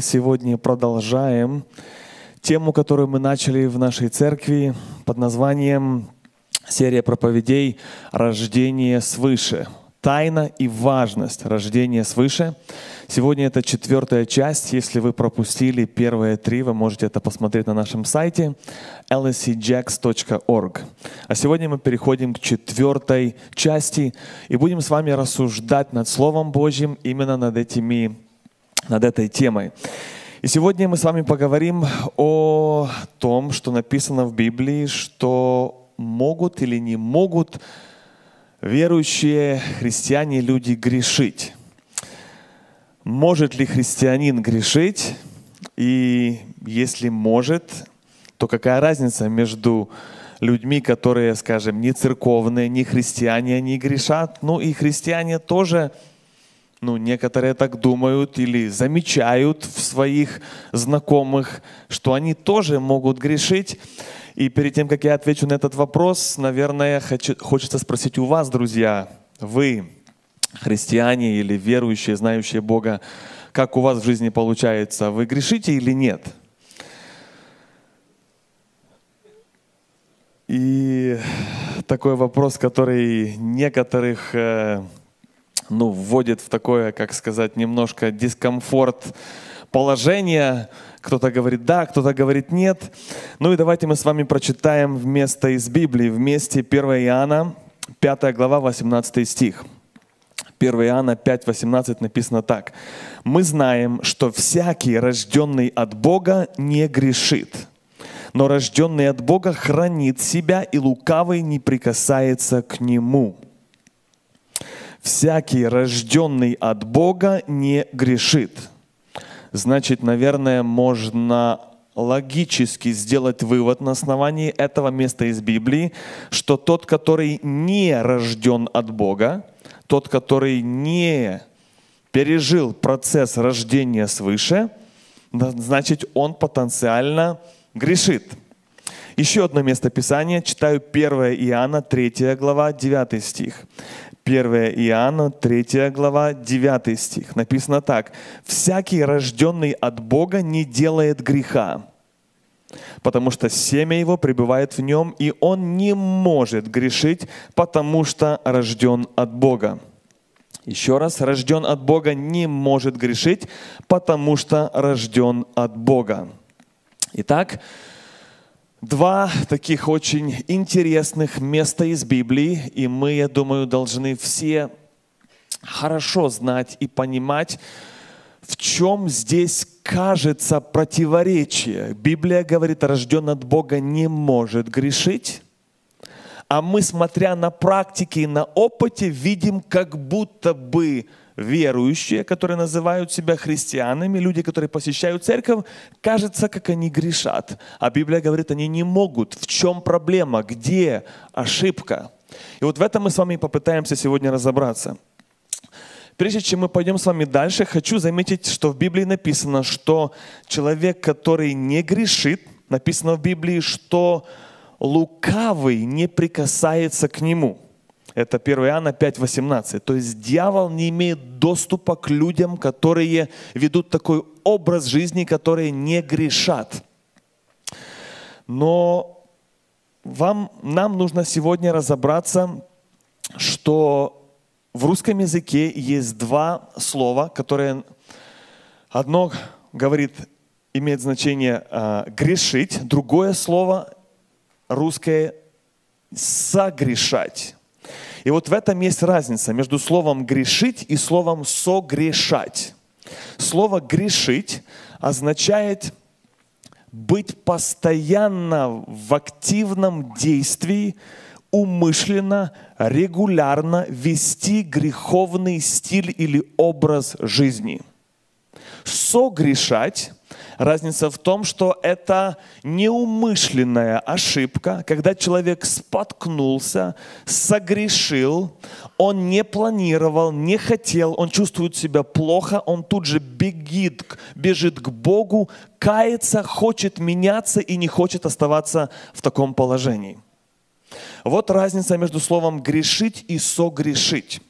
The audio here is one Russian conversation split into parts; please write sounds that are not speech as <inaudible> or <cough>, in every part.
Сегодня продолжаем тему, которую мы начали в нашей церкви под названием серия проповедей «Рождение свыше». Тайна и важность рождения свыше. Сегодня это четвертая часть. Если вы пропустили первые три, вы можете это посмотреть на нашем сайте lscjax.org. А сегодня мы переходим к четвертой части и будем с вами рассуждать над Словом Божьим именно над этими над этой темой. И сегодня мы с вами поговорим о том, что написано в Библии, что могут или не могут верующие христиане, люди грешить. Может ли христианин грешить? И если может, то какая разница между людьми, которые, скажем, не церковные, не христиане, они грешат, ну и христиане тоже ну, некоторые так думают или замечают в своих знакомых, что они тоже могут грешить. И перед тем, как я отвечу на этот вопрос, наверное, хочу, хочется спросить у вас, друзья, вы, христиане или верующие, знающие Бога, как у вас в жизни получается, вы грешите или нет? И такой вопрос, который некоторых э, ну, вводит в такое, как сказать, немножко дискомфорт положение. Кто-то говорит да, кто-то говорит нет. Ну и давайте мы с вами прочитаем вместо из Библии, вместе 1 Иоанна, 5 глава, 18 стих. 1 Иоанна 5, 18 написано так. «Мы знаем, что всякий, рожденный от Бога, не грешит, но рожденный от Бога хранит себя, и лукавый не прикасается к нему» всякий рожденный от Бога не грешит. Значит, наверное, можно логически сделать вывод на основании этого места из Библии, что тот, который не рожден от Бога, тот, который не пережил процесс рождения свыше, значит, он потенциально грешит. Еще одно место Писания, читаю 1 Иоанна, 3 глава, 9 стих. 1 Иоанна, 3 глава, 9 стих. Написано так. «Всякий, рожденный от Бога, не делает греха, потому что семя его пребывает в нем, и он не может грешить, потому что рожден от Бога». Еще раз, рожден от Бога не может грешить, потому что рожден от Бога. Итак, Два таких очень интересных места из Библии, и мы, я думаю, должны все хорошо знать и понимать, в чем здесь кажется противоречие. Библия говорит, рожден от Бога не может грешить, а мы, смотря на практике и на опыте, видим, как будто бы верующие, которые называют себя христианами, люди, которые посещают церковь, кажется, как они грешат. А Библия говорит, они не могут. В чем проблема? Где ошибка? И вот в этом мы с вами попытаемся сегодня разобраться. Прежде чем мы пойдем с вами дальше, хочу заметить, что в Библии написано, что человек, который не грешит, написано в Библии, что лукавый не прикасается к нему – это 1 Иоанна 5:18. То есть дьявол не имеет доступа к людям, которые ведут такой образ жизни, которые не грешат. Но вам, нам нужно сегодня разобраться, что в русском языке есть два слова, которые одно говорит, имеет значение э, грешить, другое слово русское согрешать. И вот в этом есть разница между словом «грешить» и словом «согрешать». Слово «грешить» означает быть постоянно в активном действии, умышленно, регулярно вести греховный стиль или образ жизни. Согрешать Разница в том, что это неумышленная ошибка, когда человек споткнулся, согрешил, он не планировал, не хотел, он чувствует себя плохо, он тут же бегит, бежит к Богу, кается, хочет меняться и не хочет оставаться в таком положении. Вот разница между словом «грешить» и «согрешить».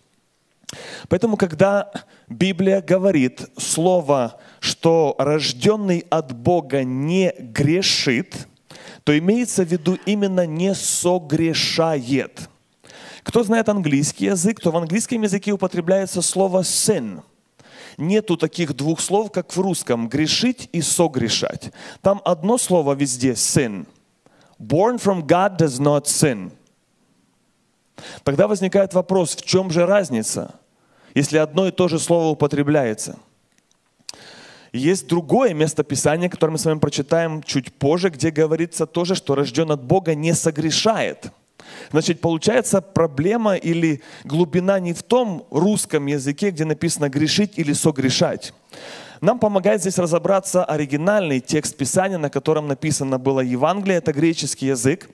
Поэтому, когда Библия говорит слово что рожденный от Бога не грешит, то имеется в виду именно не согрешает. Кто знает английский язык, то в английском языке употребляется слово sin. Нету таких двух слов, как в русском, грешить и согрешать. Там одно слово везде sin. Born from God does not sin. Тогда возникает вопрос, в чем же разница, если одно и то же слово употребляется? Есть другое место Писания, которое мы с вами прочитаем чуть позже, где говорится тоже, что рожден от Бога не согрешает. Значит, получается проблема или глубина не в том русском языке, где написано грешить или согрешать. Нам помогает здесь разобраться оригинальный текст Писания, на котором написано было Евангелие, это греческий язык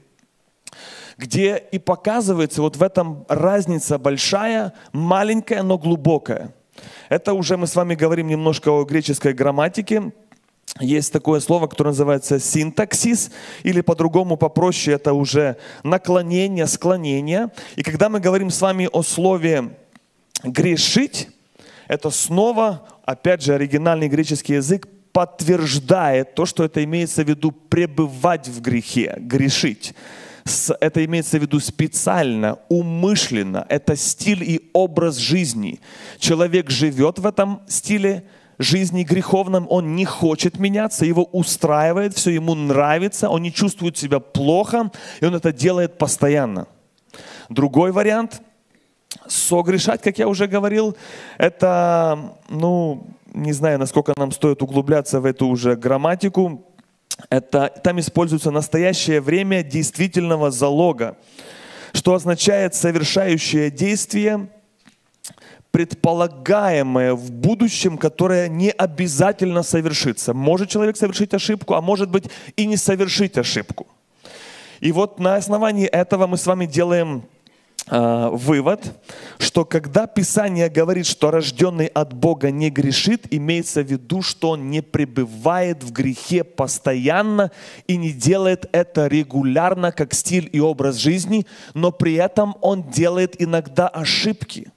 где и показывается вот в этом разница большая, маленькая, но глубокая. Это уже мы с вами говорим немножко о греческой грамматике. Есть такое слово, которое называется синтаксис, или по-другому, попроще, это уже наклонение, склонение. И когда мы говорим с вами о слове грешить, это снова, опять же, оригинальный греческий язык подтверждает то, что это имеется в виду пребывать в грехе, грешить это имеется в виду специально, умышленно. Это стиль и образ жизни. Человек живет в этом стиле жизни греховном, он не хочет меняться, его устраивает, все ему нравится, он не чувствует себя плохо, и он это делает постоянно. Другой вариант – согрешать, как я уже говорил, это, ну, не знаю, насколько нам стоит углубляться в эту уже грамматику, это, там используется настоящее время действительного залога, что означает совершающее действие, предполагаемое в будущем, которое не обязательно совершится. Может человек совершить ошибку, а может быть и не совершить ошибку. И вот на основании этого мы с вами делаем вывод, что когда Писание говорит, что рожденный от Бога не грешит, имеется в виду, что он не пребывает в грехе постоянно и не делает это регулярно, как стиль и образ жизни, но при этом он делает иногда ошибки.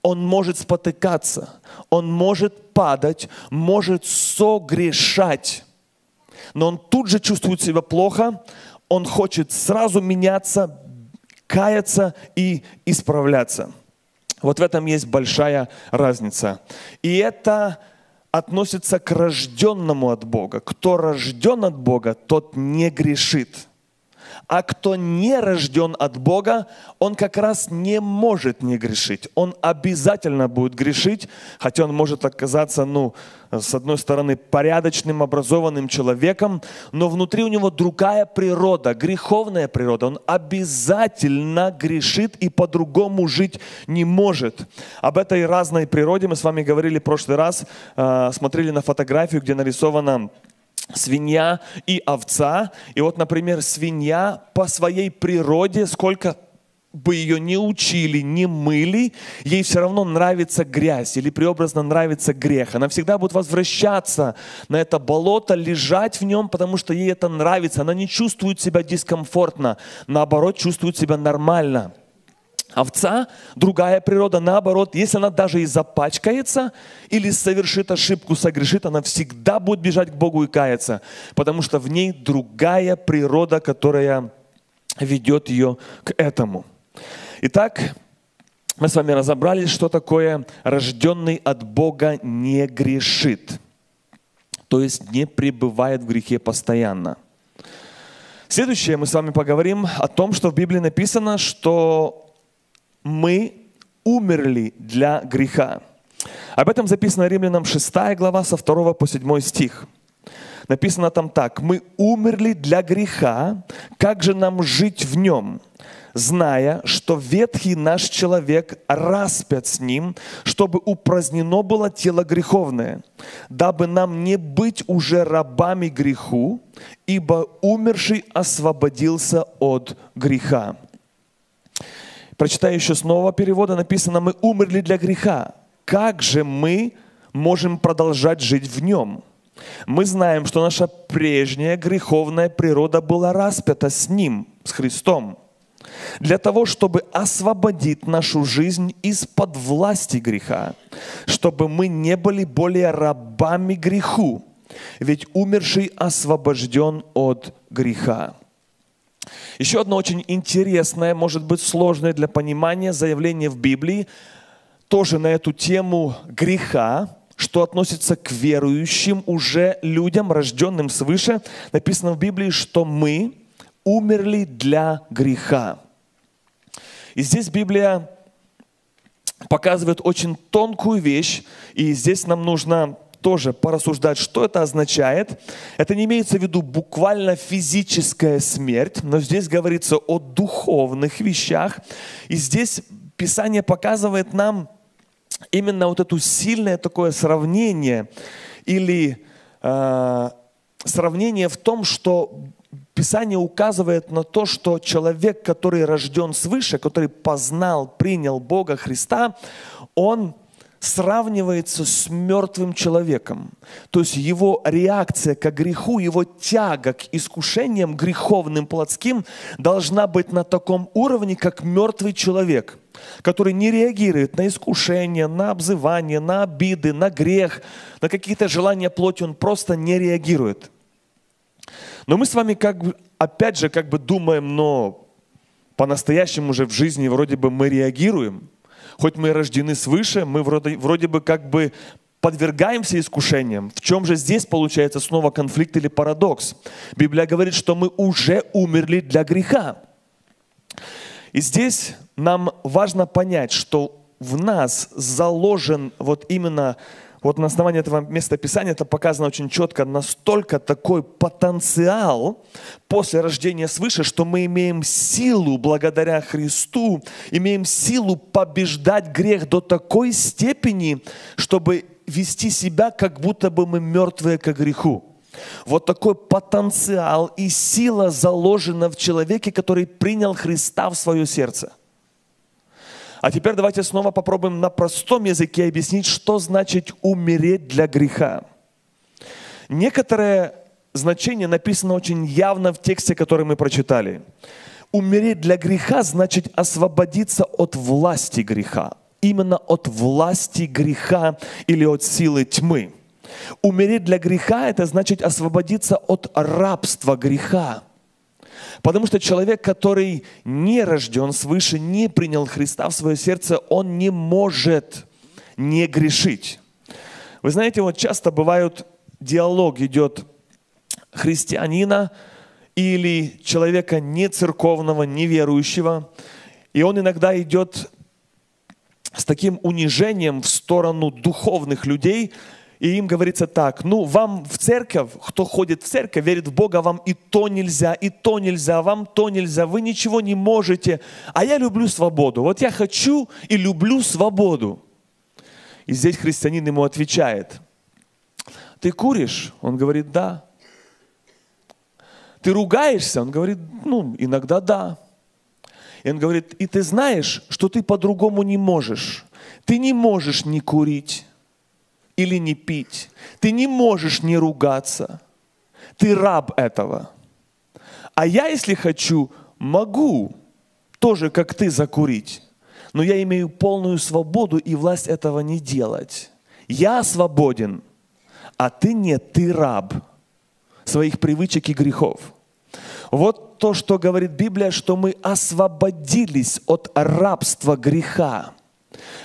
Он может спотыкаться, он может падать, может согрешать. Но он тут же чувствует себя плохо, он хочет сразу меняться, каяться и исправляться. Вот в этом есть большая разница. И это относится к рожденному от Бога. Кто рожден от Бога, тот не грешит. А кто не рожден от Бога, он как раз не может не грешить. Он обязательно будет грешить, хотя он может оказаться, ну, с одной стороны, порядочным, образованным человеком, но внутри у него другая природа, греховная природа. Он обязательно грешит и по-другому жить не может. Об этой разной природе мы с вами говорили в прошлый раз, а, смотрели на фотографию, где нарисована свинья и овца. И вот, например, свинья по своей природе, сколько бы ее не учили, не мыли, ей все равно нравится грязь или преобразно нравится грех. Она всегда будет возвращаться на это болото, лежать в нем, потому что ей это нравится. Она не чувствует себя дискомфортно, наоборот, чувствует себя нормально. Овца, другая природа, наоборот, если она даже и запачкается или совершит ошибку, согрешит, она всегда будет бежать к Богу и каяться, потому что в ней другая природа, которая ведет ее к этому. Итак, мы с вами разобрались, что такое рожденный от Бога не грешит, то есть не пребывает в грехе постоянно. Следующее мы с вами поговорим о том, что в Библии написано, что мы умерли для греха. Об этом записано Римлянам 6 глава со 2 по 7 стих. Написано там так. «Мы умерли для греха, как же нам жить в нем?» зная, что ветхий наш человек распят с ним, чтобы упразднено было тело греховное, дабы нам не быть уже рабами греху, ибо умерший освободился от греха. Прочитаю еще с нового перевода, написано, мы умерли для греха. Как же мы можем продолжать жить в нем? Мы знаем, что наша прежняя греховная природа была распята с Ним, с Христом. для того, чтобы освободить нашу жизнь из-под власти греха, чтобы мы не были более рабами греху, ведь умерший освобожден от греха. Еще одно очень интересное, может быть сложное для понимания заявление в Библии, тоже на эту тему греха, что относится к верующим уже людям, рожденным свыше. Написано в Библии, что мы умерли для греха. И здесь Библия показывает очень тонкую вещь, и здесь нам нужно тоже порассуждать, что это означает. Это не имеется в виду буквально физическая смерть, но здесь говорится о духовных вещах. И здесь Писание показывает нам именно вот это сильное такое сравнение или э, сравнение в том, что Писание указывает на то, что человек, который рожден свыше, который познал, принял Бога Христа, он сравнивается с мертвым человеком. То есть его реакция к греху, его тяга к искушениям греховным, плотским должна быть на таком уровне, как мертвый человек, который не реагирует на искушения, на обзывание, на обиды, на грех, на какие-то желания плоти, он просто не реагирует. Но мы с вами как бы, опять же, как бы думаем, но по-настоящему же в жизни вроде бы мы реагируем – хоть мы рождены свыше, мы вроде, вроде бы как бы подвергаемся искушениям. В чем же здесь получается снова конфликт или парадокс? Библия говорит, что мы уже умерли для греха. И здесь нам важно понять, что в нас заложен вот именно вот на основании этого места Писания это показано очень четко, настолько такой потенциал после рождения свыше, что мы имеем силу благодаря Христу, имеем силу побеждать грех до такой степени, чтобы вести себя, как будто бы мы мертвые к греху. Вот такой потенциал и сила заложена в человеке, который принял Христа в свое сердце – а теперь давайте снова попробуем на простом языке объяснить, что значит умереть для греха. Некоторое значение написано очень явно в тексте, который мы прочитали. Умереть для греха значит освободиться от власти греха. Именно от власти греха или от силы тьмы. Умереть для греха – это значит освободиться от рабства греха. Потому что человек, который не рожден свыше, не принял Христа в свое сердце, он не может не грешить. Вы знаете, вот часто бывают, диалог идет христианина или человека не церковного, неверующего, и он иногда идет с таким унижением в сторону духовных людей, и им говорится так, ну, вам в церковь, кто ходит в церковь, верит в Бога, вам и то нельзя, и то нельзя, вам то нельзя, вы ничего не можете. А я люблю свободу. Вот я хочу и люблю свободу. И здесь христианин ему отвечает, ты куришь? Он говорит, да. Ты ругаешься? Он говорит, ну, иногда да. И он говорит, и ты знаешь, что ты по-другому не можешь. Ты не можешь не курить или не пить. Ты не можешь не ругаться. Ты раб этого. А я, если хочу, могу тоже, как ты, закурить. Но я имею полную свободу и власть этого не делать. Я свободен, а ты нет, ты раб своих привычек и грехов. Вот то, что говорит Библия, что мы освободились от рабства греха.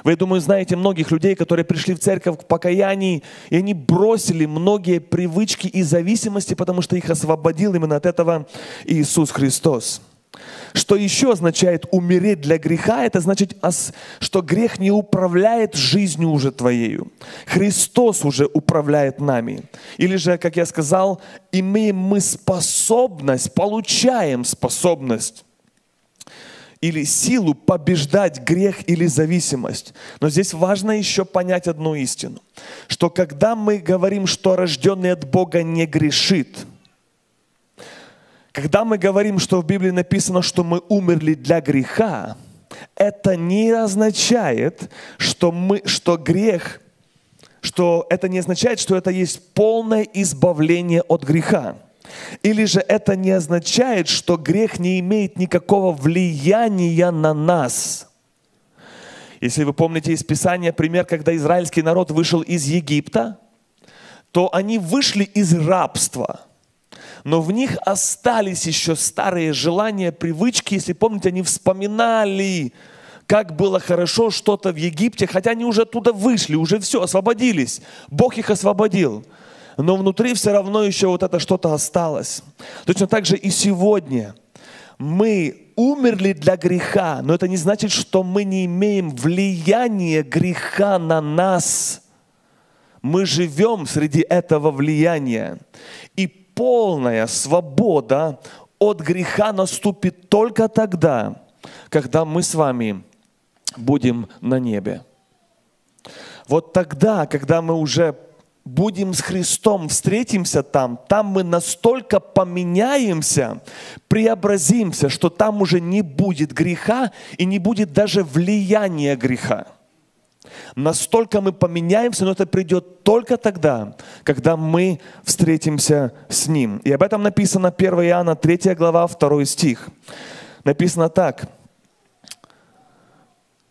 Вы, думаю, знаете многих людей, которые пришли в церковь к покаянию, и они бросили многие привычки и зависимости, потому что их освободил именно от этого Иисус Христос. Что еще означает умереть для греха? Это значит, что грех не управляет жизнью уже твоею. Христос уже управляет нами. Или же, как я сказал, имеем мы способность, получаем способность или силу побеждать грех или зависимость. Но здесь важно еще понять одну истину, что когда мы говорим, что рожденный от Бога не грешит, когда мы говорим, что в Библии написано, что мы умерли для греха, это не означает, что, мы, что грех, что это не означает, что это есть полное избавление от греха. Или же это не означает, что грех не имеет никакого влияния на нас? Если вы помните из Писания пример, когда израильский народ вышел из Египта, то они вышли из рабства, но в них остались еще старые желания, привычки. Если помните, они вспоминали, как было хорошо что-то в Египте, хотя они уже оттуда вышли, уже все, освободились. Бог их освободил. Но внутри все равно еще вот это что-то осталось. Точно так же и сегодня мы умерли для греха, но это не значит, что мы не имеем влияния греха на нас. Мы живем среди этого влияния. И полная свобода от греха наступит только тогда, когда мы с вами будем на небе. Вот тогда, когда мы уже будем с Христом, встретимся там, там мы настолько поменяемся, преобразимся, что там уже не будет греха и не будет даже влияния греха. Настолько мы поменяемся, но это придет только тогда, когда мы встретимся с Ним. И об этом написано 1 Иоанна 3 глава 2 стих. Написано так.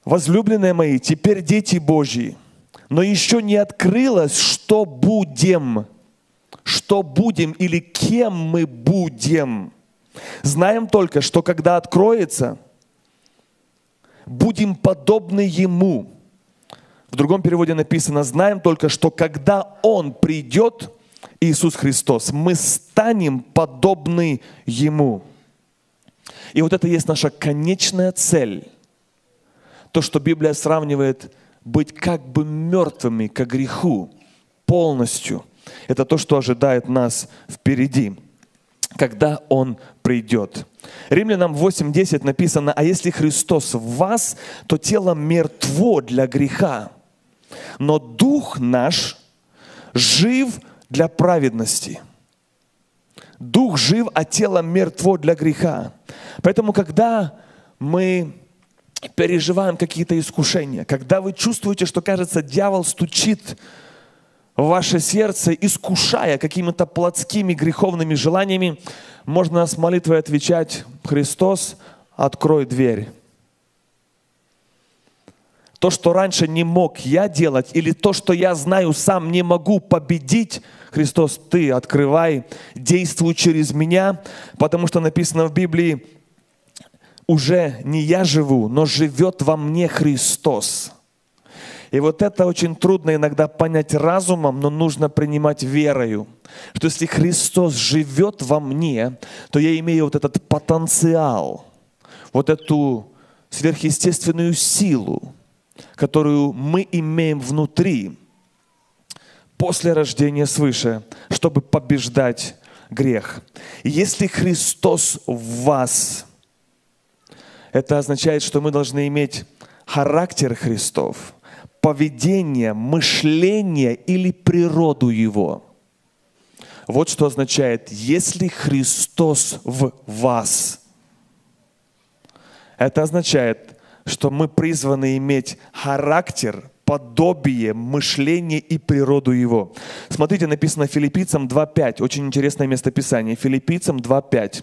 Возлюбленные мои, теперь дети Божьи, но еще не открылось, что будем, что будем или кем мы будем. Знаем только, что когда откроется, будем подобны Ему. В другом переводе написано, знаем только, что когда Он придет, Иисус Христос, мы станем подобны Ему. И вот это есть наша конечная цель. То, что Библия сравнивает быть как бы мертвыми к греху полностью. Это то, что ожидает нас впереди, когда Он придет. Римлянам 8.10 написано, а если Христос в вас, то тело мертво для греха, но дух наш жив для праведности. Дух жив, а тело мертво для греха. Поэтому, когда мы переживаем какие-то искушения, когда вы чувствуете, что, кажется, дьявол стучит в ваше сердце, искушая какими-то плотскими греховными желаниями, можно с молитвой отвечать, Христос, открой дверь. То, что раньше не мог я делать, или то, что я знаю сам не могу победить, Христос, Ты открывай, действуй через меня, потому что написано в Библии, уже не я живу, но живет во мне Христос. И вот это очень трудно иногда понять разумом, но нужно принимать верою. Что если Христос живет во мне, то я имею вот этот потенциал, вот эту сверхъестественную силу, которую мы имеем внутри после рождения свыше, чтобы побеждать грех. Если Христос в вас, это означает, что мы должны иметь характер Христов, поведение, мышление или природу Его. Вот что означает, если Христос в вас. Это означает, что мы призваны иметь характер, подобие, мышление и природу Его. Смотрите, написано Филиппийцам 2.5, очень интересное местописание. Филиппийцам 2.5.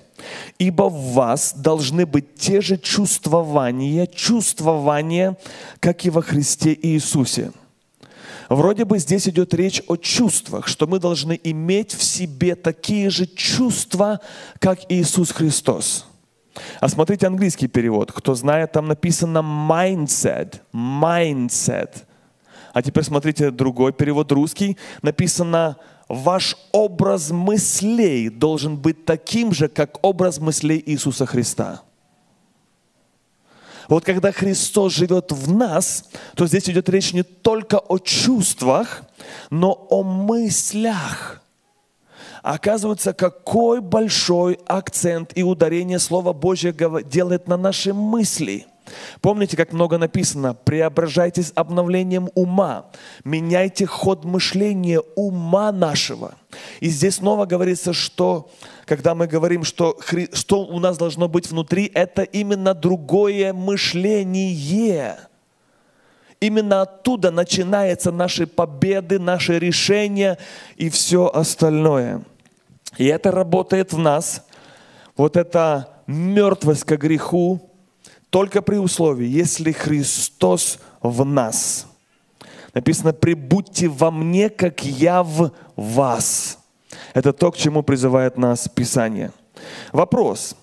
«Ибо в вас должны быть те же чувствования, чувствования, как и во Христе Иисусе». Вроде бы здесь идет речь о чувствах, что мы должны иметь в себе такие же чувства, как Иисус Христос. А смотрите английский перевод. Кто знает, там написано mindset. Mindset. А теперь смотрите другой перевод русский. Написано ваш образ мыслей должен быть таким же, как образ мыслей Иисуса Христа. Вот когда Христос живет в нас, то здесь идет речь не только о чувствах, но о мыслях. Оказывается, какой большой акцент и ударение Слова Божье делает на наши мысли. Помните, как много написано? Преображайтесь обновлением ума, меняйте ход мышления ума нашего. И здесь снова говорится, что когда мы говорим, что, что у нас должно быть внутри, это именно другое мышление. Именно оттуда начинаются наши победы, наши решения и все остальное. И это работает в нас. Вот эта мертвость к греху только при условии, если Христос в нас. Написано, прибудьте во мне, как я в вас. Это то, к чему призывает нас Писание. Вопрос.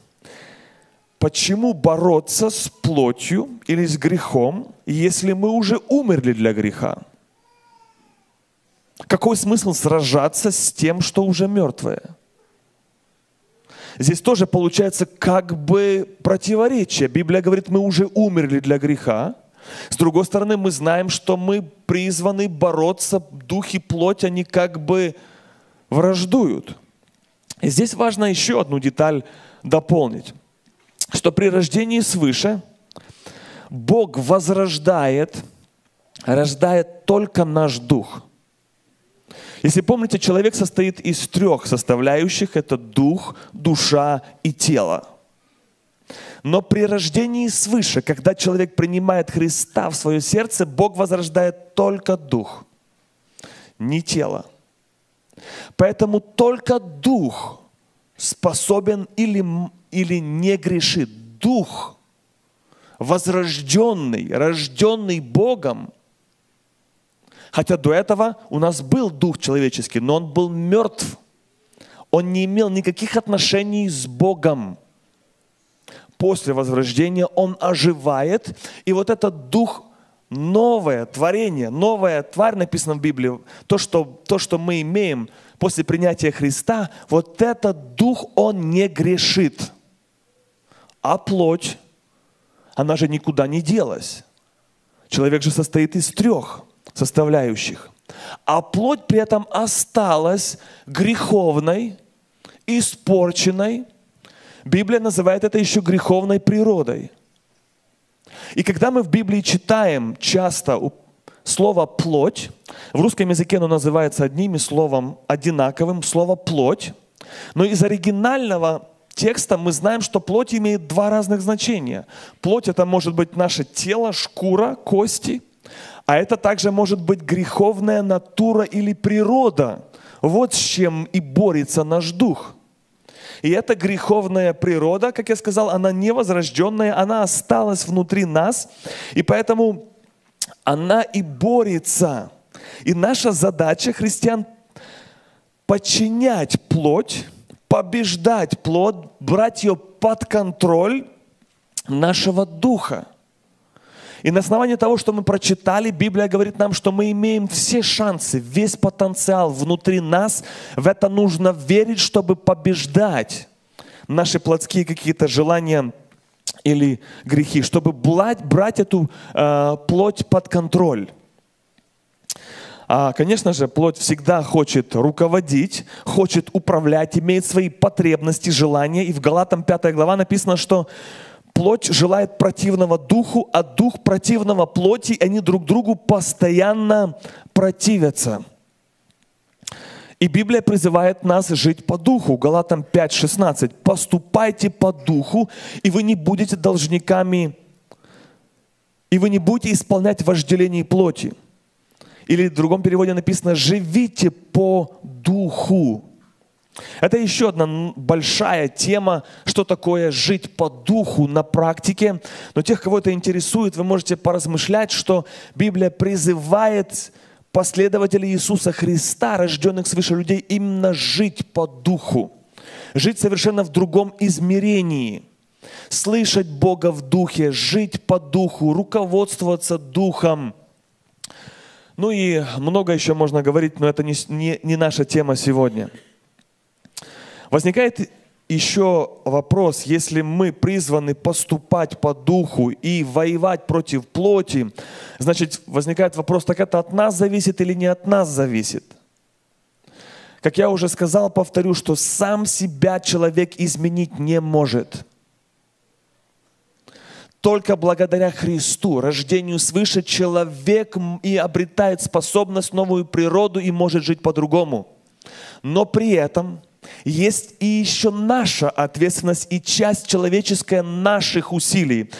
Почему бороться с плотью или с грехом, если мы уже умерли для греха? Какой смысл сражаться с тем, что уже мертвое? Здесь тоже получается как бы противоречие. Библия говорит, мы уже умерли для греха. С другой стороны, мы знаем, что мы призваны бороться, дух и плоть, они как бы враждуют. И здесь важно еще одну деталь дополнить, что при рождении свыше Бог возрождает, рождает только наш дух – если помните, человек состоит из трех составляющих. Это дух, душа и тело. Но при рождении свыше, когда человек принимает Христа в свое сердце, Бог возрождает только дух, не тело. Поэтому только дух способен или, или не грешит. Дух, возрожденный, рожденный Богом, Хотя до этого у нас был дух человеческий, но он был мертв. Он не имел никаких отношений с Богом. После возрождения он оживает, и вот этот дух новое творение, новая тварь написано в Библии, то что, то, что мы имеем после принятия Христа, вот этот дух, он не грешит. А плоть, она же никуда не делась. Человек же состоит из трех составляющих. А плоть при этом осталась греховной, испорченной. Библия называет это еще греховной природой. И когда мы в Библии читаем часто слово «плоть», в русском языке оно называется одним словом одинаковым, слово «плоть», но из оригинального текста мы знаем, что плоть имеет два разных значения. Плоть – это может быть наше тело, шкура, кости – а это также может быть греховная натура или природа. Вот с чем и борется наш дух. И эта греховная природа, как я сказал, она невозрожденная, она осталась внутри нас, и поэтому она и борется. И наша задача христиан подчинять плоть, побеждать плоть, брать ее под контроль нашего духа. И на основании того, что мы прочитали, Библия говорит нам, что мы имеем все шансы, весь потенциал внутри нас. В это нужно верить, чтобы побеждать наши плотские какие-то желания или грехи, чтобы брать, эту э, плоть под контроль. А, конечно же, плоть всегда хочет руководить, хочет управлять, имеет свои потребности, желания. И в Галатам 5 глава написано, что плоть желает противного духу, а дух противного плоти, и они друг другу постоянно противятся. И Библия призывает нас жить по духу. Галатам 5:16. Поступайте по духу, и вы не будете должниками, и вы не будете исполнять вожделение плоти. Или в другом переводе написано, живите по духу. Это еще одна большая тема, что такое жить по духу на практике. Но тех, кого это интересует, вы можете поразмышлять, что Библия призывает последователей Иисуса Христа, рожденных свыше людей, именно жить по духу. Жить совершенно в другом измерении. Слышать Бога в духе, жить по духу, руководствоваться духом. Ну и много еще можно говорить, но это не, не, не наша тема сегодня. Возникает еще вопрос, если мы призваны поступать по духу и воевать против плоти, значит, возникает вопрос, так это от нас зависит или не от нас зависит? Как я уже сказал, повторю, что сам себя человек изменить не может. Только благодаря Христу, рождению свыше, человек и обретает способность, новую природу и может жить по-другому. Но при этом есть и еще наша ответственность и часть человеческая наших усилий.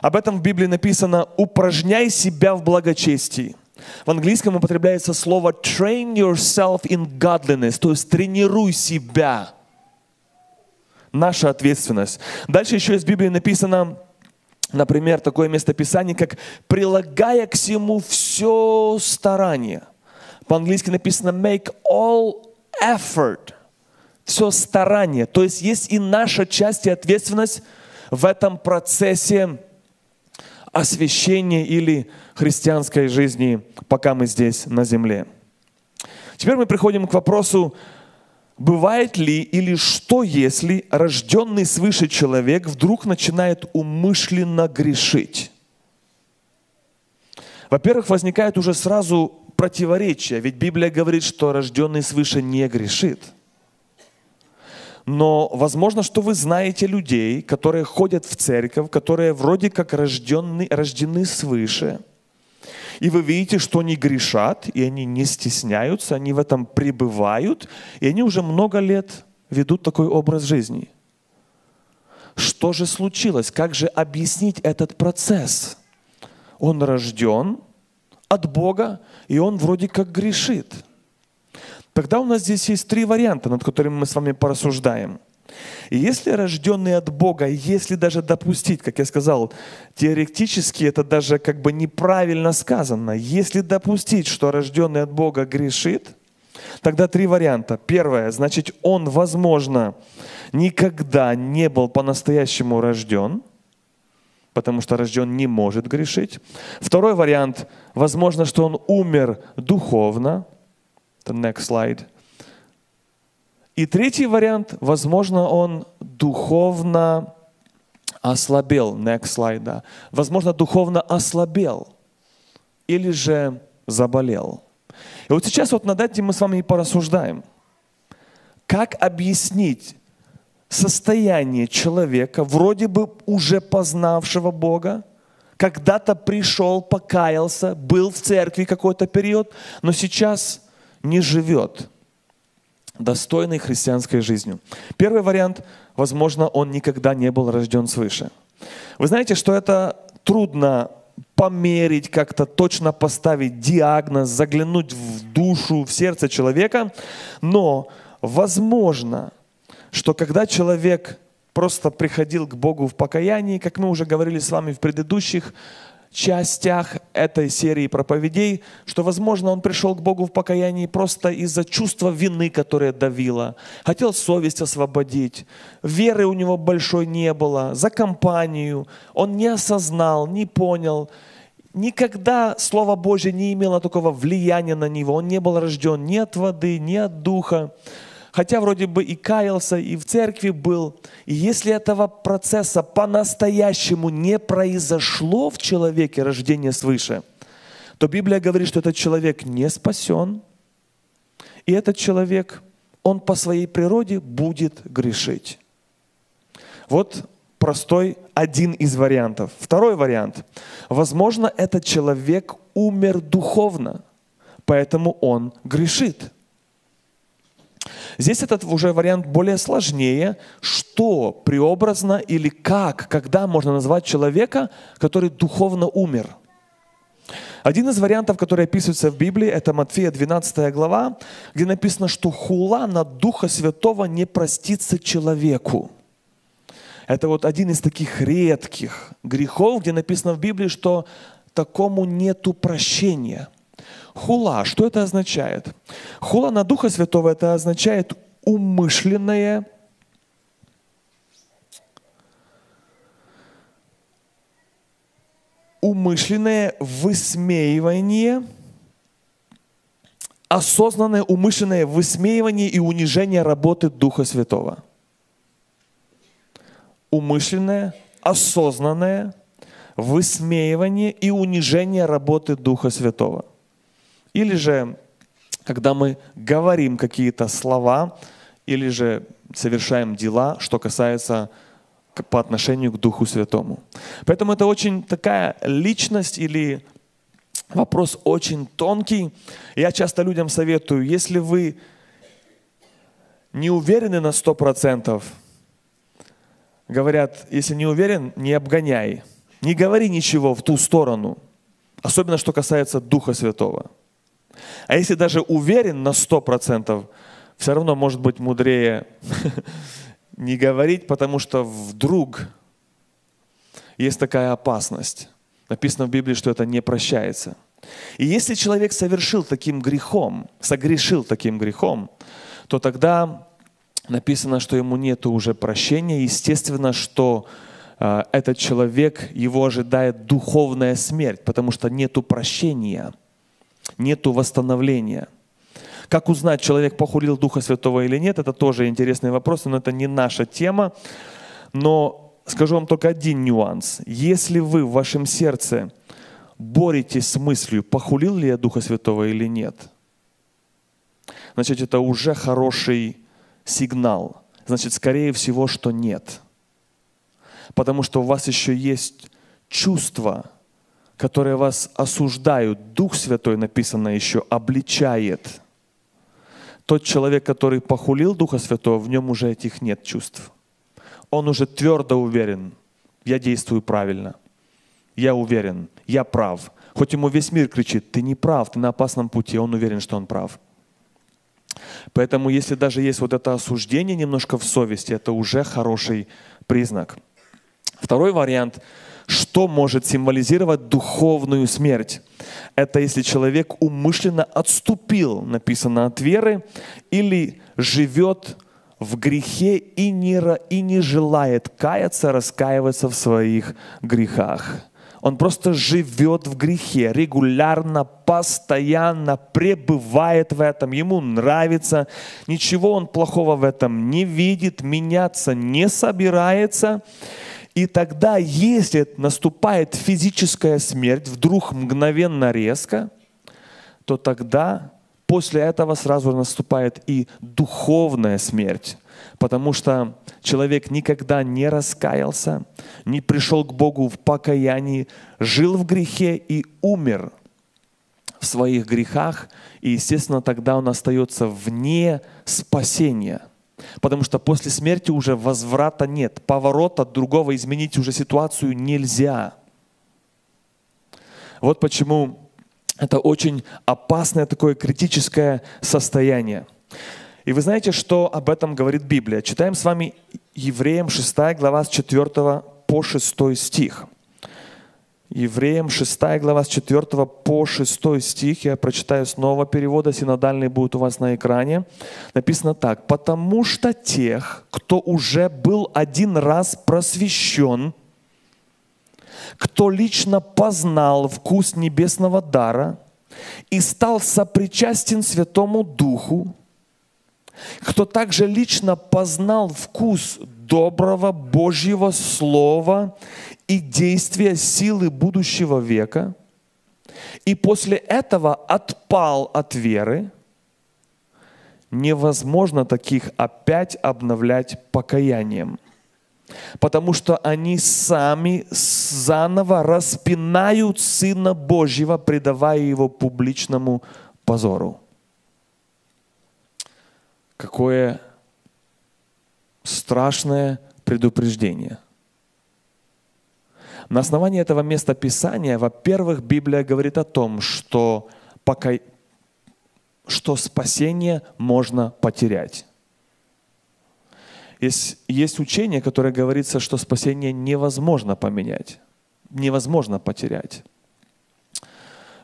Об этом в Библии написано «упражняй себя в благочестии». В английском употребляется слово train yourself in godliness, то есть тренируй себя наша ответственность. Дальше еще из Библии написано, например, такое местописание, как «прилагая к всему все старание». По-английски написано «make all effort», все старание. То есть есть и наша часть и ответственность в этом процессе освящения или христианской жизни, пока мы здесь на земле. Теперь мы приходим к вопросу, бывает ли или что, если рожденный свыше человек вдруг начинает умышленно грешить? Во-первых, возникает уже сразу противоречие, ведь Библия говорит, что рожденный свыше не грешит – но возможно, что вы знаете людей, которые ходят в церковь, которые вроде как рождены, рождены свыше. И вы видите, что они грешат, и они не стесняются, они в этом пребывают, и они уже много лет ведут такой образ жизни. Что же случилось? Как же объяснить этот процесс? Он рожден от Бога, и он вроде как грешит – Тогда у нас здесь есть три варианта, над которыми мы с вами порассуждаем. И если рожденный от Бога, если даже допустить, как я сказал, теоретически это даже как бы неправильно сказано, если допустить, что рожденный от Бога грешит, тогда три варианта. Первое, значит, он, возможно, никогда не был по-настоящему рожден, потому что рожден не может грешить. Второй вариант, возможно, что он умер духовно, The next slide. И третий вариант, возможно, он духовно ослабел. Next slide, да. Возможно, духовно ослабел или же заболел. И вот сейчас вот над этим мы с вами и порассуждаем. Как объяснить состояние человека, вроде бы уже познавшего Бога, когда-то пришел, покаялся, был в церкви какой-то период, но сейчас не живет достойной христианской жизнью. Первый вариант, возможно, он никогда не был рожден свыше. Вы знаете, что это трудно померить, как-то точно поставить диагноз, заглянуть в душу, в сердце человека, но возможно, что когда человек просто приходил к Богу в покаянии, как мы уже говорили с вами в предыдущих частях этой серии проповедей, что, возможно, он пришел к Богу в покаянии просто из-за чувства вины, которое давило. Хотел совесть освободить. Веры у него большой не было. За компанию. Он не осознал, не понял. Никогда Слово Божье не имело такого влияния на него. Он не был рожден ни от воды, ни от духа хотя вроде бы и каялся, и в церкви был. И если этого процесса по-настоящему не произошло в человеке рождение свыше, то Библия говорит, что этот человек не спасен, и этот человек, он по своей природе будет грешить. Вот простой один из вариантов. Второй вариант. Возможно, этот человек умер духовно, поэтому он грешит. Здесь этот уже вариант более сложнее. Что преобразно или как, когда можно назвать человека, который духовно умер? Один из вариантов, который описывается в Библии, это Матфея 12 глава, где написано, что хула на Духа Святого не простится человеку. Это вот один из таких редких грехов, где написано в Библии, что такому нету прощения – Хула, что это означает? Хула на Духа Святого это означает умышленное умышленное высмеивание, осознанное умышленное высмеивание и унижение работы Духа Святого. Умышленное, осознанное высмеивание и унижение работы Духа Святого – или же, когда мы говорим какие-то слова, или же совершаем дела, что касается по отношению к Духу Святому. Поэтому это очень такая личность или вопрос очень тонкий. Я часто людям советую, если вы не уверены на сто процентов, говорят, если не уверен, не обгоняй, не говори ничего в ту сторону, особенно что касается Духа Святого. А если даже уверен на 100%, все равно может быть мудрее <laughs> не говорить, потому что вдруг есть такая опасность. Написано в Библии, что это не прощается. И если человек совершил таким грехом, согрешил таким грехом, то тогда написано, что ему нет уже прощения. Естественно, что э, этот человек, его ожидает духовная смерть, потому что нету прощения, нету восстановления. Как узнать, человек похулил Духа Святого или нет, это тоже интересный вопрос, но это не наша тема. Но скажу вам только один нюанс. Если вы в вашем сердце боретесь с мыслью, похулил ли я Духа Святого или нет, значит, это уже хороший сигнал. Значит, скорее всего, что нет. Потому что у вас еще есть чувства, которые вас осуждают. Дух Святой, написано еще, обличает. Тот человек, который похулил Духа Святого, в нем уже этих нет чувств. Он уже твердо уверен, я действую правильно. Я уверен, я прав. Хоть ему весь мир кричит, ты не прав, ты на опасном пути, он уверен, что он прав. Поэтому если даже есть вот это осуждение немножко в совести, это уже хороший признак. Второй вариант, что может символизировать духовную смерть? Это если человек умышленно отступил, написано, от веры, или живет в грехе и не, и не желает каяться, раскаиваться в своих грехах. Он просто живет в грехе, регулярно, постоянно пребывает в этом, ему нравится, ничего он плохого в этом не видит, меняться не собирается. И тогда, если наступает физическая смерть, вдруг мгновенно резко, то тогда после этого сразу наступает и духовная смерть потому что человек никогда не раскаялся, не пришел к Богу в покаянии, жил в грехе и умер в своих грехах, и, естественно, тогда он остается вне спасения. Потому что после смерти уже возврата нет, поворота другого изменить уже ситуацию нельзя. Вот почему это очень опасное такое критическое состояние. И вы знаете, что об этом говорит Библия? Читаем с вами Евреям 6 глава с 4 по 6 стих. Евреям 6 глава с 4 по 6 стих, я прочитаю снова перевода, синодальный будет у вас на экране. Написано так. «Потому что тех, кто уже был один раз просвещен, кто лично познал вкус небесного дара и стал сопричастен Святому Духу, кто также лично познал вкус доброго Божьего Слова и действия силы будущего века, и после этого отпал от веры, невозможно таких опять обновлять покаянием. Потому что они сами заново распинают Сына Божьего, предавая его публичному позору. Какое страшное предупреждение. На основании этого места Писания, во-первых, Библия говорит о том, что, пока, что спасение можно потерять. Есть, есть учение, которое говорится, что спасение невозможно поменять, невозможно потерять.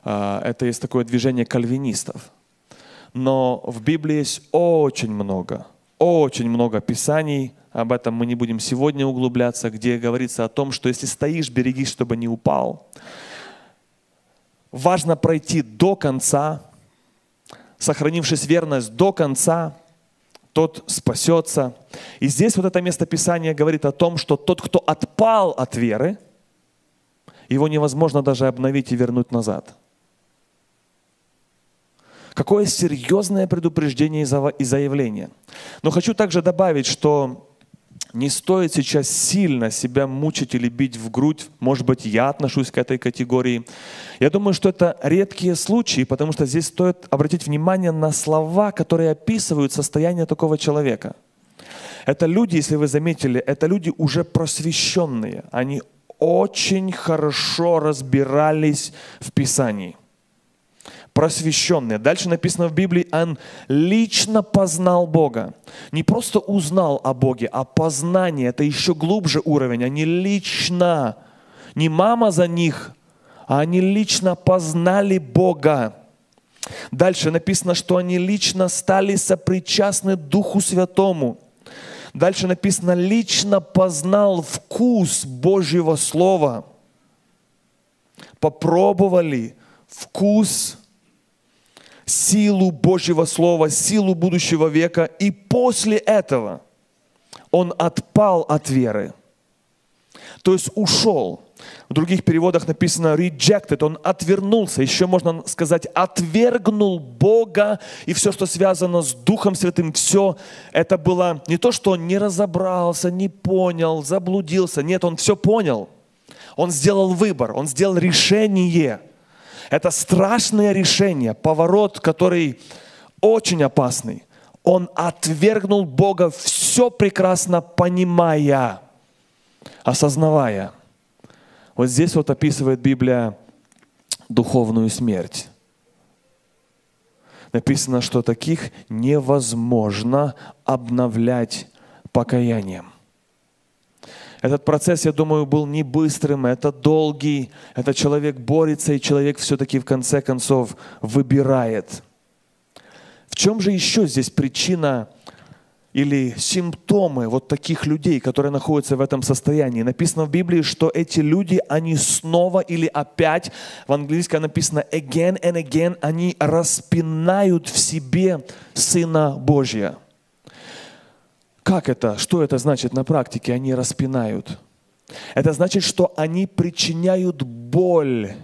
А, это есть такое движение кальвинистов – но в Библии есть очень много, очень много писаний, об этом мы не будем сегодня углубляться, где говорится о том, что если стоишь, берегись, чтобы не упал. Важно пройти до конца, сохранившись верность до конца, тот спасется. И здесь вот это место Писания говорит о том, что тот, кто отпал от веры, его невозможно даже обновить и вернуть назад. Какое серьезное предупреждение и заявление. Но хочу также добавить, что не стоит сейчас сильно себя мучить или бить в грудь. Может быть, я отношусь к этой категории. Я думаю, что это редкие случаи, потому что здесь стоит обратить внимание на слова, которые описывают состояние такого человека. Это люди, если вы заметили, это люди уже просвещенные. Они очень хорошо разбирались в Писании просвещенные. Дальше написано в Библии, он лично познал Бога. не просто узнал о Боге, а познание – это еще глубже уровень. Они лично, не мама за них, а они лично познали Бога. Дальше написано, что они лично стали сопричастны Духу Святому. Дальше написано, лично познал вкус Божьего Слова. Попробовали вкус силу Божьего Слова, силу будущего века, и после этого он отпал от веры. То есть ушел. В других переводах написано rejected, он отвернулся, еще можно сказать, отвергнул Бога и все, что связано с Духом Святым, все это было не то, что он не разобрался, не понял, заблудился. Нет, он все понял. Он сделал выбор, он сделал решение – это страшное решение, поворот, который очень опасный. Он отвергнул Бога, все прекрасно понимая, осознавая. Вот здесь вот описывает Библия духовную смерть. Написано, что таких невозможно обновлять покаянием. Этот процесс, я думаю, был не быстрым, это долгий, это человек борется, и человек все-таки в конце концов выбирает. В чем же еще здесь причина или симптомы вот таких людей, которые находятся в этом состоянии. Написано в Библии, что эти люди, они снова или опять, в английском написано again and again, они распинают в себе Сына Божьего. Как это? Что это значит на практике? Они распинают. Это значит, что они причиняют боль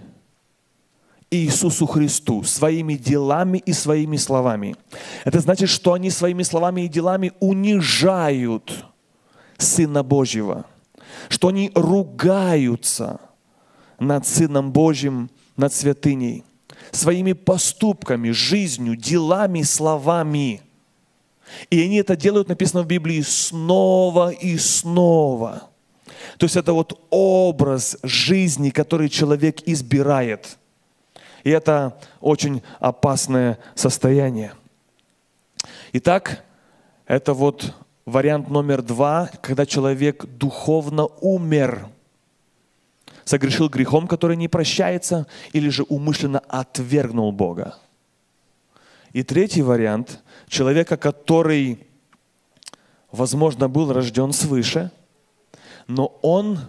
Иисусу Христу своими делами и своими словами. Это значит, что они своими словами и делами унижают Сына Божьего, что они ругаются над Сыном Божьим, над святыней, своими поступками, жизнью, делами, словами – и они это делают, написано в Библии, снова и снова. То есть это вот образ жизни, который человек избирает. И это очень опасное состояние. Итак, это вот вариант номер два, когда человек духовно умер, согрешил грехом, который не прощается, или же умышленно отвергнул Бога. И третий вариант – человека, который, возможно, был рожден свыше, но он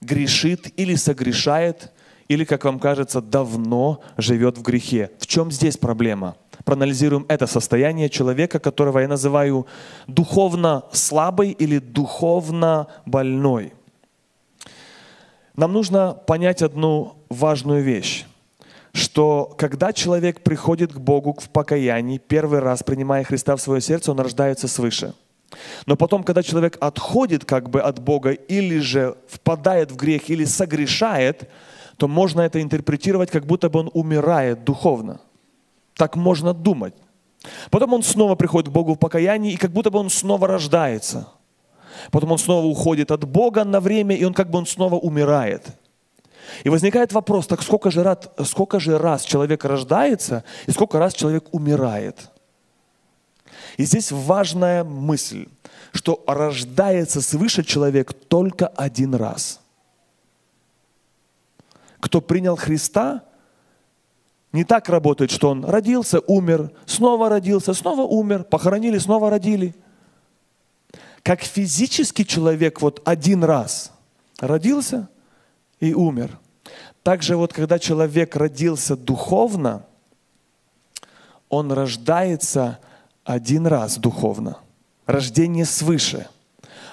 грешит или согрешает, или, как вам кажется, давно живет в грехе. В чем здесь проблема? Проанализируем это состояние человека, которого я называю духовно слабый или духовно больной. Нам нужно понять одну важную вещь что когда человек приходит к Богу в покаянии, первый раз принимая Христа в свое сердце, он рождается свыше. Но потом, когда человек отходит как бы от Бога или же впадает в грех или согрешает, то можно это интерпретировать, как будто бы он умирает духовно. Так можно думать. Потом он снова приходит к Богу в покаянии, и как будто бы он снова рождается. Потом он снова уходит от Бога на время, и он как бы он снова умирает – и возникает вопрос, так сколько же, раз, сколько же раз человек рождается и сколько раз человек умирает? И здесь важная мысль, что рождается свыше человек только один раз. Кто принял Христа, не так работает, что он родился, умер, снова родился, снова умер, похоронили, снова родили. Как физический человек вот один раз родился и умер. Также вот когда человек родился духовно, он рождается один раз духовно. Рождение свыше.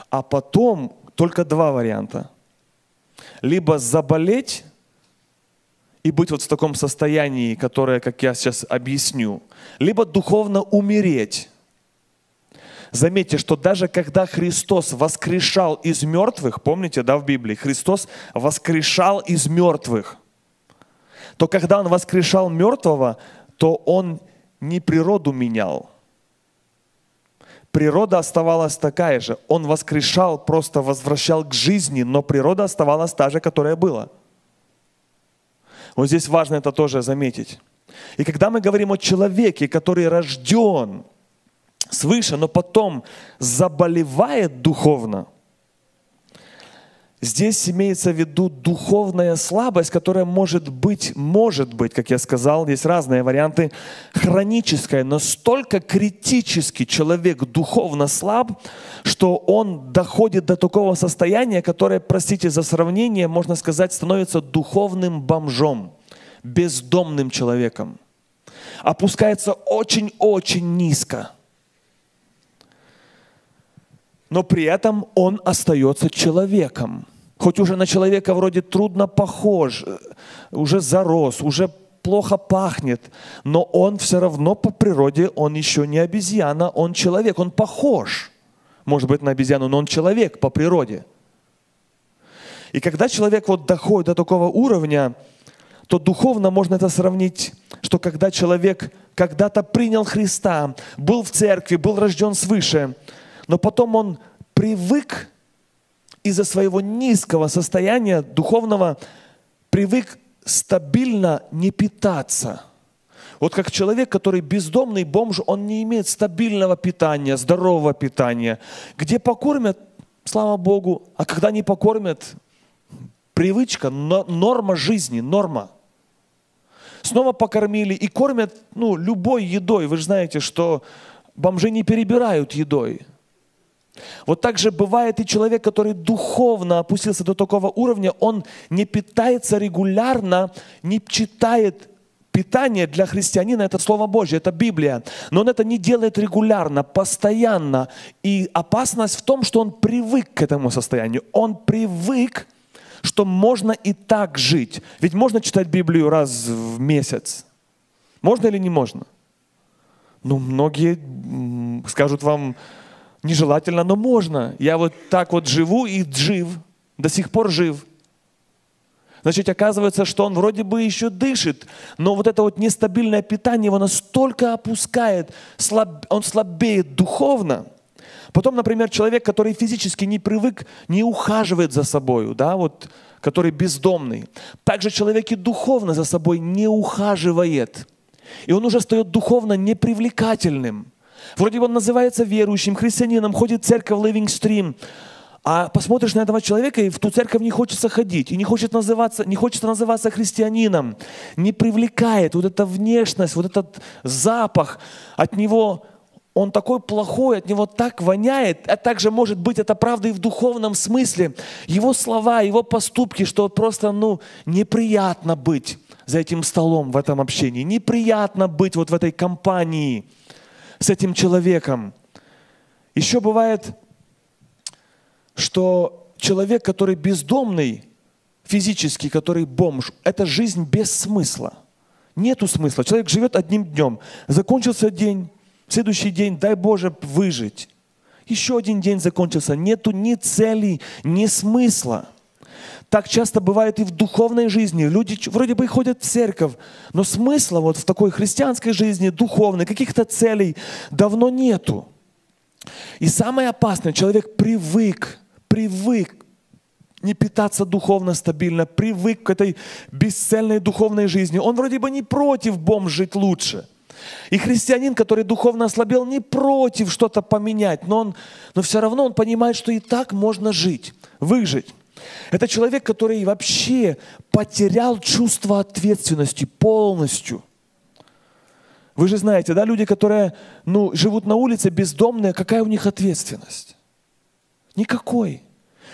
А потом только два варианта. Либо заболеть и быть вот в таком состоянии, которое, как я сейчас объясню, либо духовно умереть Заметьте, что даже когда Христос воскрешал из мертвых, помните, да, в Библии, Христос воскрешал из мертвых, то когда Он воскрешал мертвого, то Он не природу менял. Природа оставалась такая же. Он воскрешал, просто возвращал к жизни, но природа оставалась та же, которая была. Вот здесь важно это тоже заметить. И когда мы говорим о человеке, который рожден свыше, но потом заболевает духовно, Здесь имеется в виду духовная слабость, которая может быть, может быть, как я сказал, есть разные варианты, хроническая, настолько критически человек духовно слаб, что он доходит до такого состояния, которое, простите за сравнение, можно сказать, становится духовным бомжом, бездомным человеком. Опускается очень-очень низко. Но при этом он остается человеком. Хоть уже на человека вроде трудно похож, уже зарос, уже плохо пахнет, но он все равно по природе, он еще не обезьяна, он человек, он похож, может быть, на обезьяну, но он человек по природе. И когда человек вот доходит до такого уровня, то духовно можно это сравнить, что когда человек когда-то принял Христа, был в церкви, был рожден свыше, но потом он привык из-за своего низкого состояния духовного, привык стабильно не питаться. Вот как человек, который бездомный бомж, он не имеет стабильного питания, здорового питания. Где покормят, слава Богу, а когда не покормят, привычка, норма жизни, норма – снова покормили и кормят ну, любой едой. Вы же знаете, что бомжи не перебирают едой. Вот так же бывает и человек, который духовно опустился до такого уровня, он не питается регулярно, не читает питание для христианина это Слово Божье, это Библия. Но он это не делает регулярно, постоянно. И опасность в том, что он привык к этому состоянию. Он привык что можно и так жить. Ведь можно читать Библию раз в месяц. Можно или не можно? Ну, многие скажут вам, нежелательно, но можно. Я вот так вот живу и жив, до сих пор жив. Значит, оказывается, что он вроде бы еще дышит, но вот это вот нестабильное питание его настолько опускает, слаб, он слабеет духовно – Потом, например, человек, который физически не привык, не ухаживает за собой, да, вот, который бездомный. Также человек и духовно за собой не ухаживает. И он уже стает духовно непривлекательным. Вроде бы он называется верующим, христианином, ходит в церковь Living Stream, а посмотришь на этого человека, и в ту церковь не хочется ходить, и не хочет называться, не хочется называться христианином, не привлекает вот эта внешность, вот этот запах, от него он такой плохой, от него так воняет, а также может быть это правда и в духовном смысле. Его слова, его поступки, что просто, ну, неприятно быть за этим столом в этом общении, неприятно быть вот в этой компании с этим человеком. Еще бывает, что человек, который бездомный, физически, который бомж, это жизнь без смысла. Нету смысла. Человек живет одним днем. Закончился день, следующий день, дай Боже, выжить. Еще один день закончился. Нету ни цели, ни смысла. Так часто бывает и в духовной жизни. Люди вроде бы ходят в церковь, но смысла вот в такой христианской жизни, духовной, каких-то целей давно нету. И самое опасное, человек привык, привык не питаться духовно стабильно, привык к этой бесцельной духовной жизни. Он вроде бы не против бомж жить лучше – и христианин, который духовно ослабел, не против что-то поменять, но, он, но все равно он понимает, что и так можно жить, выжить. Это человек, который вообще потерял чувство ответственности полностью. Вы же знаете, да, люди, которые ну, живут на улице, бездомные, какая у них ответственность? Никакой.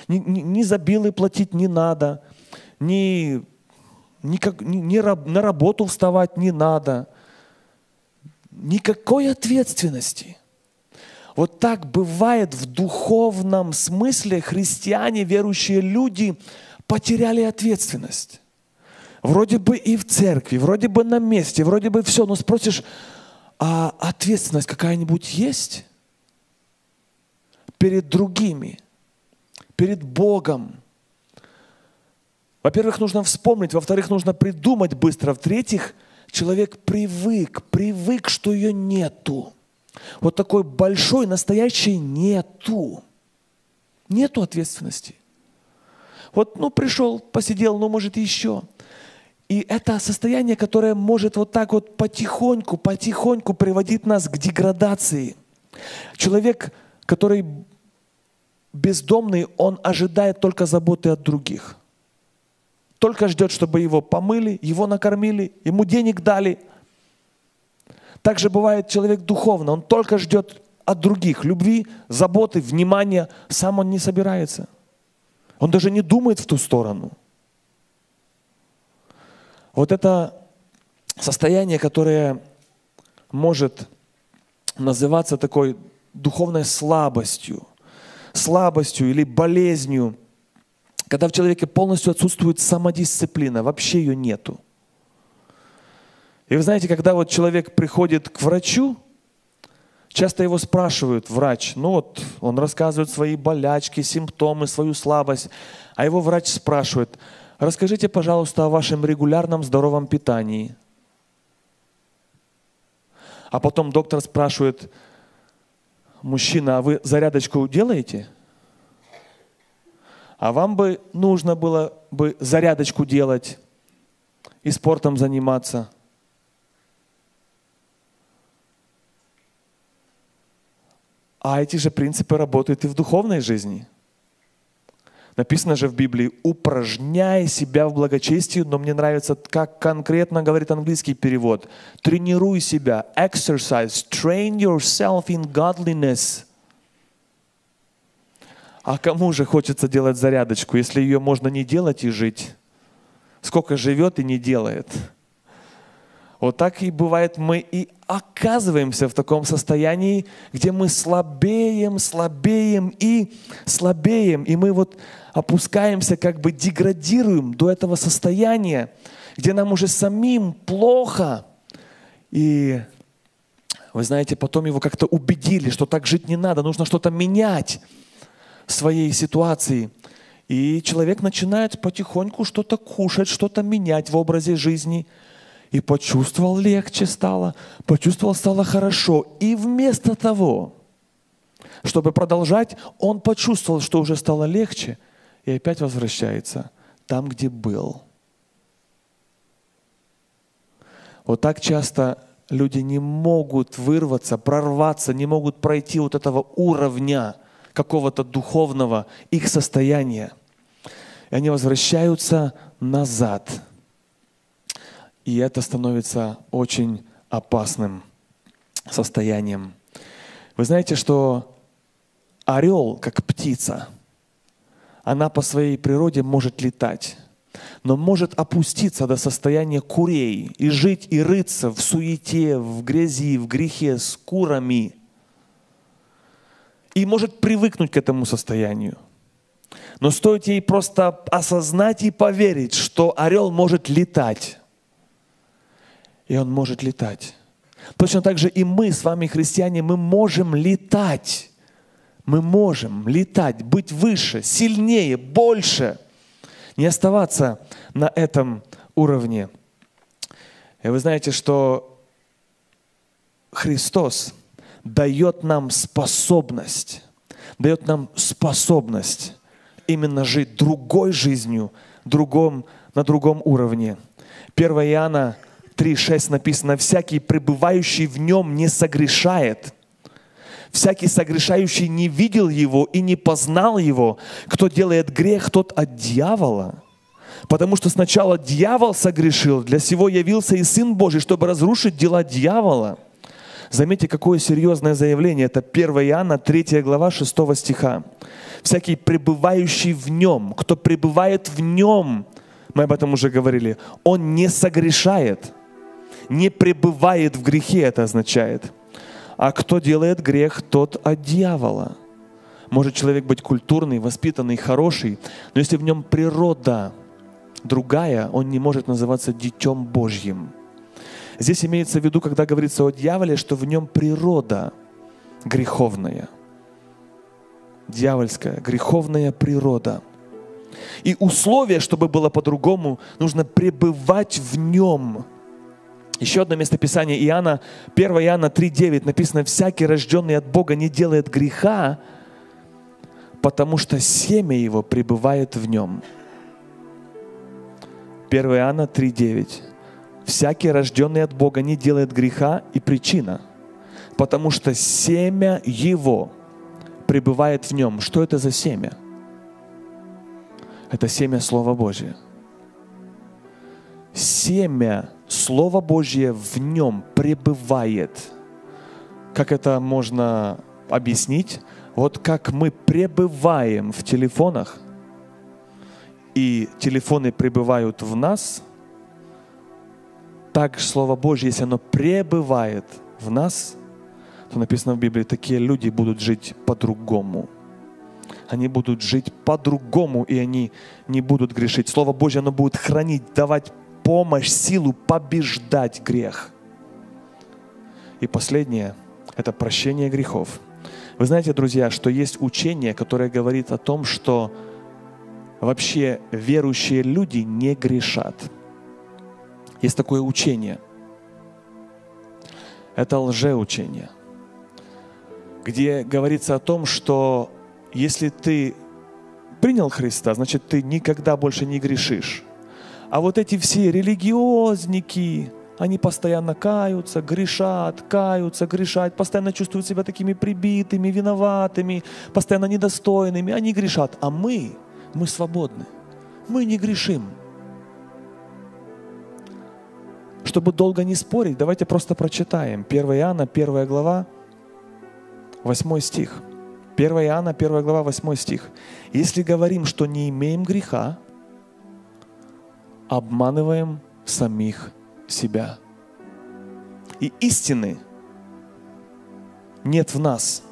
Ни, ни, ни за билы платить не надо, ни, ни, как, ни, ни на работу вставать не надо – никакой ответственности. Вот так бывает в духовном смысле христиане, верующие люди потеряли ответственность. Вроде бы и в церкви, вроде бы на месте, вроде бы все, но спросишь, а ответственность какая-нибудь есть? Перед другими, перед Богом. Во-первых, нужно вспомнить, во-вторых, нужно придумать быстро, в-третьих, человек привык, привык, что ее нету. Вот такой большой, настоящей нету. Нету ответственности. Вот, ну, пришел, посидел, ну, может, еще. И это состояние, которое может вот так вот потихоньку, потихоньку приводить нас к деградации. Человек, который бездомный, он ожидает только заботы от других. Только ждет, чтобы его помыли, его накормили, ему денег дали. Также бывает человек духовно, он только ждет от других любви, заботы, внимания, сам он не собирается. Он даже не думает в ту сторону. Вот это состояние, которое может называться такой духовной слабостью, слабостью или болезнью, когда в человеке полностью отсутствует самодисциплина, вообще ее нету. И вы знаете, когда вот человек приходит к врачу, часто его спрашивают, врач, ну вот он рассказывает свои болячки, симптомы, свою слабость, а его врач спрашивает, расскажите, пожалуйста, о вашем регулярном здоровом питании. А потом доктор спрашивает, мужчина, а вы зарядочку делаете? А вам бы нужно было бы зарядочку делать и спортом заниматься. А эти же принципы работают и в духовной жизни. Написано же в Библии, упражняй себя в благочестии, но мне нравится, как конкретно говорит английский перевод. Тренируй себя, exercise, train yourself in godliness. А кому же хочется делать зарядочку, если ее можно не делать и жить? Сколько живет и не делает. Вот так и бывает, мы и оказываемся в таком состоянии, где мы слабеем, слабеем и слабеем. И мы вот опускаемся, как бы деградируем до этого состояния, где нам уже самим плохо. И вы знаете, потом его как-то убедили, что так жить не надо, нужно что-то менять своей ситуации. И человек начинает потихоньку что-то кушать, что-то менять в образе жизни. И почувствовал легче стало, почувствовал стало хорошо. И вместо того, чтобы продолжать, он почувствовал, что уже стало легче, и опять возвращается там, где был. Вот так часто люди не могут вырваться, прорваться, не могут пройти вот этого уровня – какого-то духовного их состояния. И они возвращаются назад. И это становится очень опасным состоянием. Вы знаете, что орел, как птица, она по своей природе может летать, но может опуститься до состояния курей и жить и рыться в суете, в грязи, в грехе с курами – и может привыкнуть к этому состоянию. Но стоит ей просто осознать и поверить, что орел может летать. И он может летать. Точно так же и мы с вами, христиане, мы можем летать. Мы можем летать, быть выше, сильнее, больше. Не оставаться на этом уровне. И вы знаете, что Христос – дает нам способность, дает нам способность именно жить другой жизнью, другом, на другом уровне. 1 Иоанна 3,6 написано, «Всякий, пребывающий в нем, не согрешает». Всякий согрешающий не видел его и не познал его. Кто делает грех, тот от дьявола. Потому что сначала дьявол согрешил, для сего явился и Сын Божий, чтобы разрушить дела дьявола. Заметьте, какое серьезное заявление. Это 1 Иоанна, 3 глава, 6 стиха. «Всякий пребывающий в нем, кто пребывает в нем, мы об этом уже говорили, он не согрешает, не пребывает в грехе, это означает. А кто делает грех, тот от дьявола. Может человек быть культурный, воспитанный, хороший, но если в нем природа другая, он не может называться детем Божьим. Здесь имеется в виду, когда говорится о дьяволе, что в нем природа греховная. Дьявольская, греховная природа. И условие, чтобы было по-другому, нужно пребывать в нем. Еще одно местописание Иоанна, 1 Иоанна 3,9 написано, «Всякий, рожденный от Бога, не делает греха, потому что семя его пребывает в нем». 1 Иоанна 3,9. Всякий, рожденный от Бога, не делает греха и причина. потому что семя его пребывает в нем. Что это за семя? Это семя Слова Божия. Семя Слова Божье в нем пребывает. Как это можно объяснить? Вот как мы пребываем в телефонах, и телефоны пребывают в нас, так Слово Божье, если оно пребывает в нас, то написано в Библии, такие люди будут жить по-другому. Они будут жить по-другому, и они не будут грешить. Слово Божье, оно будет хранить, давать помощь, силу побеждать грех. И последнее – это прощение грехов. Вы знаете, друзья, что есть учение, которое говорит о том, что вообще верующие люди не грешат. Есть такое учение. Это лжеучение, где говорится о том, что если ты принял Христа, значит, ты никогда больше не грешишь. А вот эти все религиозники, они постоянно каются, грешат, каются, грешат, постоянно чувствуют себя такими прибитыми, виноватыми, постоянно недостойными. Они грешат. А мы, мы свободны. Мы не грешим. Чтобы долго не спорить, давайте просто прочитаем. 1 Иоанна, 1 глава, 8 стих. 1 Иоанна, 1 глава, 8 стих. «Если говорим, что не имеем греха, обманываем самих себя. И истины нет в нас.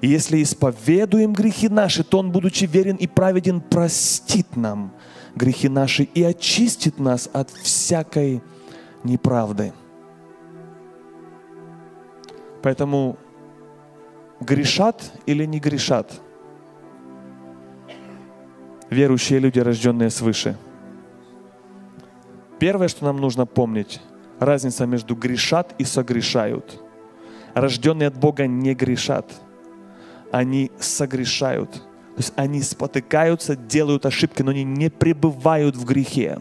И если исповедуем грехи наши, то Он, будучи верен и праведен, простит нам грехи наши и очистит нас от всякой неправды. Поэтому грешат или не грешат верующие люди, рожденные свыше – Первое, что нам нужно помнить, разница между грешат и согрешают. Рожденные от Бога не грешат, они согрешают. То есть они спотыкаются, делают ошибки, но они не пребывают в грехе,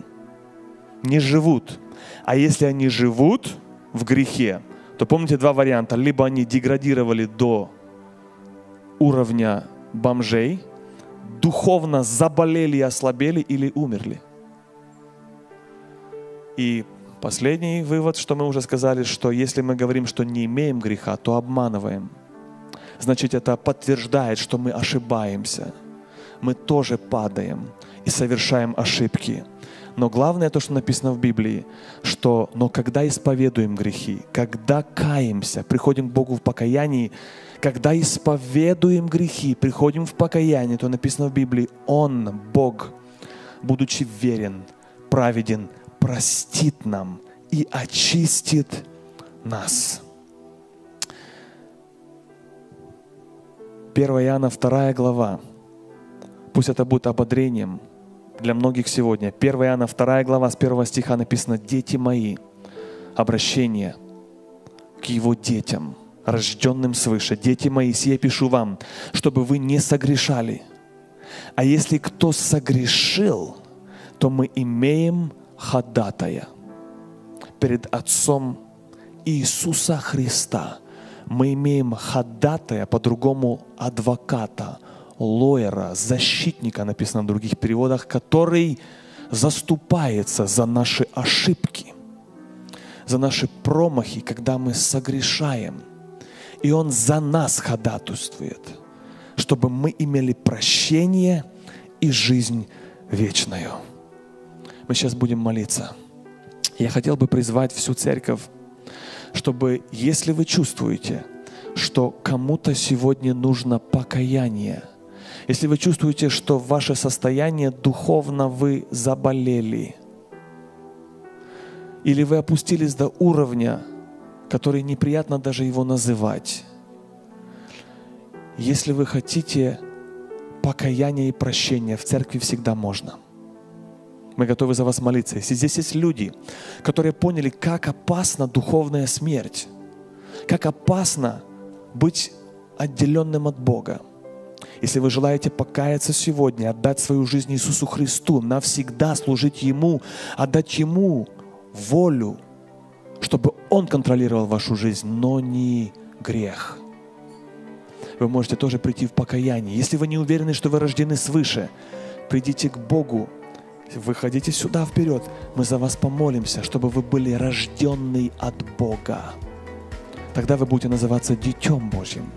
не живут. А если они живут в грехе, то помните два варианта. Либо они деградировали до уровня бомжей, духовно заболели и ослабели или умерли. И последний вывод, что мы уже сказали, что если мы говорим, что не имеем греха, то обманываем. Значит, это подтверждает, что мы ошибаемся. Мы тоже падаем и совершаем ошибки. Но главное то, что написано в Библии, что но когда исповедуем грехи, когда каемся, приходим к Богу в покаянии, когда исповедуем грехи, приходим в покаяние, то написано в Библии, Он, Бог, будучи верен, праведен, простит нам и очистит нас. 1 Иоанна 2 глава. Пусть это будет ободрением для многих сегодня. 1 Иоанна 2 глава с 1 стиха написано «Дети мои». Обращение к его детям, рожденным свыше. «Дети мои, сие пишу вам, чтобы вы не согрешали. А если кто согрешил, то мы имеем ходатая перед Отцом Иисуса Христа. Мы имеем ходатая, по-другому адвоката, лоера, защитника, написано в других переводах, который заступается за наши ошибки, за наши промахи, когда мы согрешаем. И Он за нас ходатайствует, чтобы мы имели прощение и жизнь вечную. Мы сейчас будем молиться. Я хотел бы призвать всю церковь, чтобы, если вы чувствуете, что кому-то сегодня нужно покаяние, если вы чувствуете, что ваше состояние духовно вы заболели, или вы опустились до уровня, который неприятно даже его называть, если вы хотите покаяния и прощения, в церкви всегда можно. Мы готовы за вас молиться. Если здесь есть люди, которые поняли, как опасна духовная смерть, как опасно быть отделенным от Бога. Если вы желаете покаяться сегодня, отдать свою жизнь Иисусу Христу, навсегда служить Ему, отдать Ему волю, чтобы Он контролировал вашу жизнь, но не грех. Вы можете тоже прийти в покаяние. Если вы не уверены, что вы рождены свыше, придите к Богу, выходите сюда вперед. Мы за вас помолимся, чтобы вы были рожденный от Бога. Тогда вы будете называться Детем Божьим.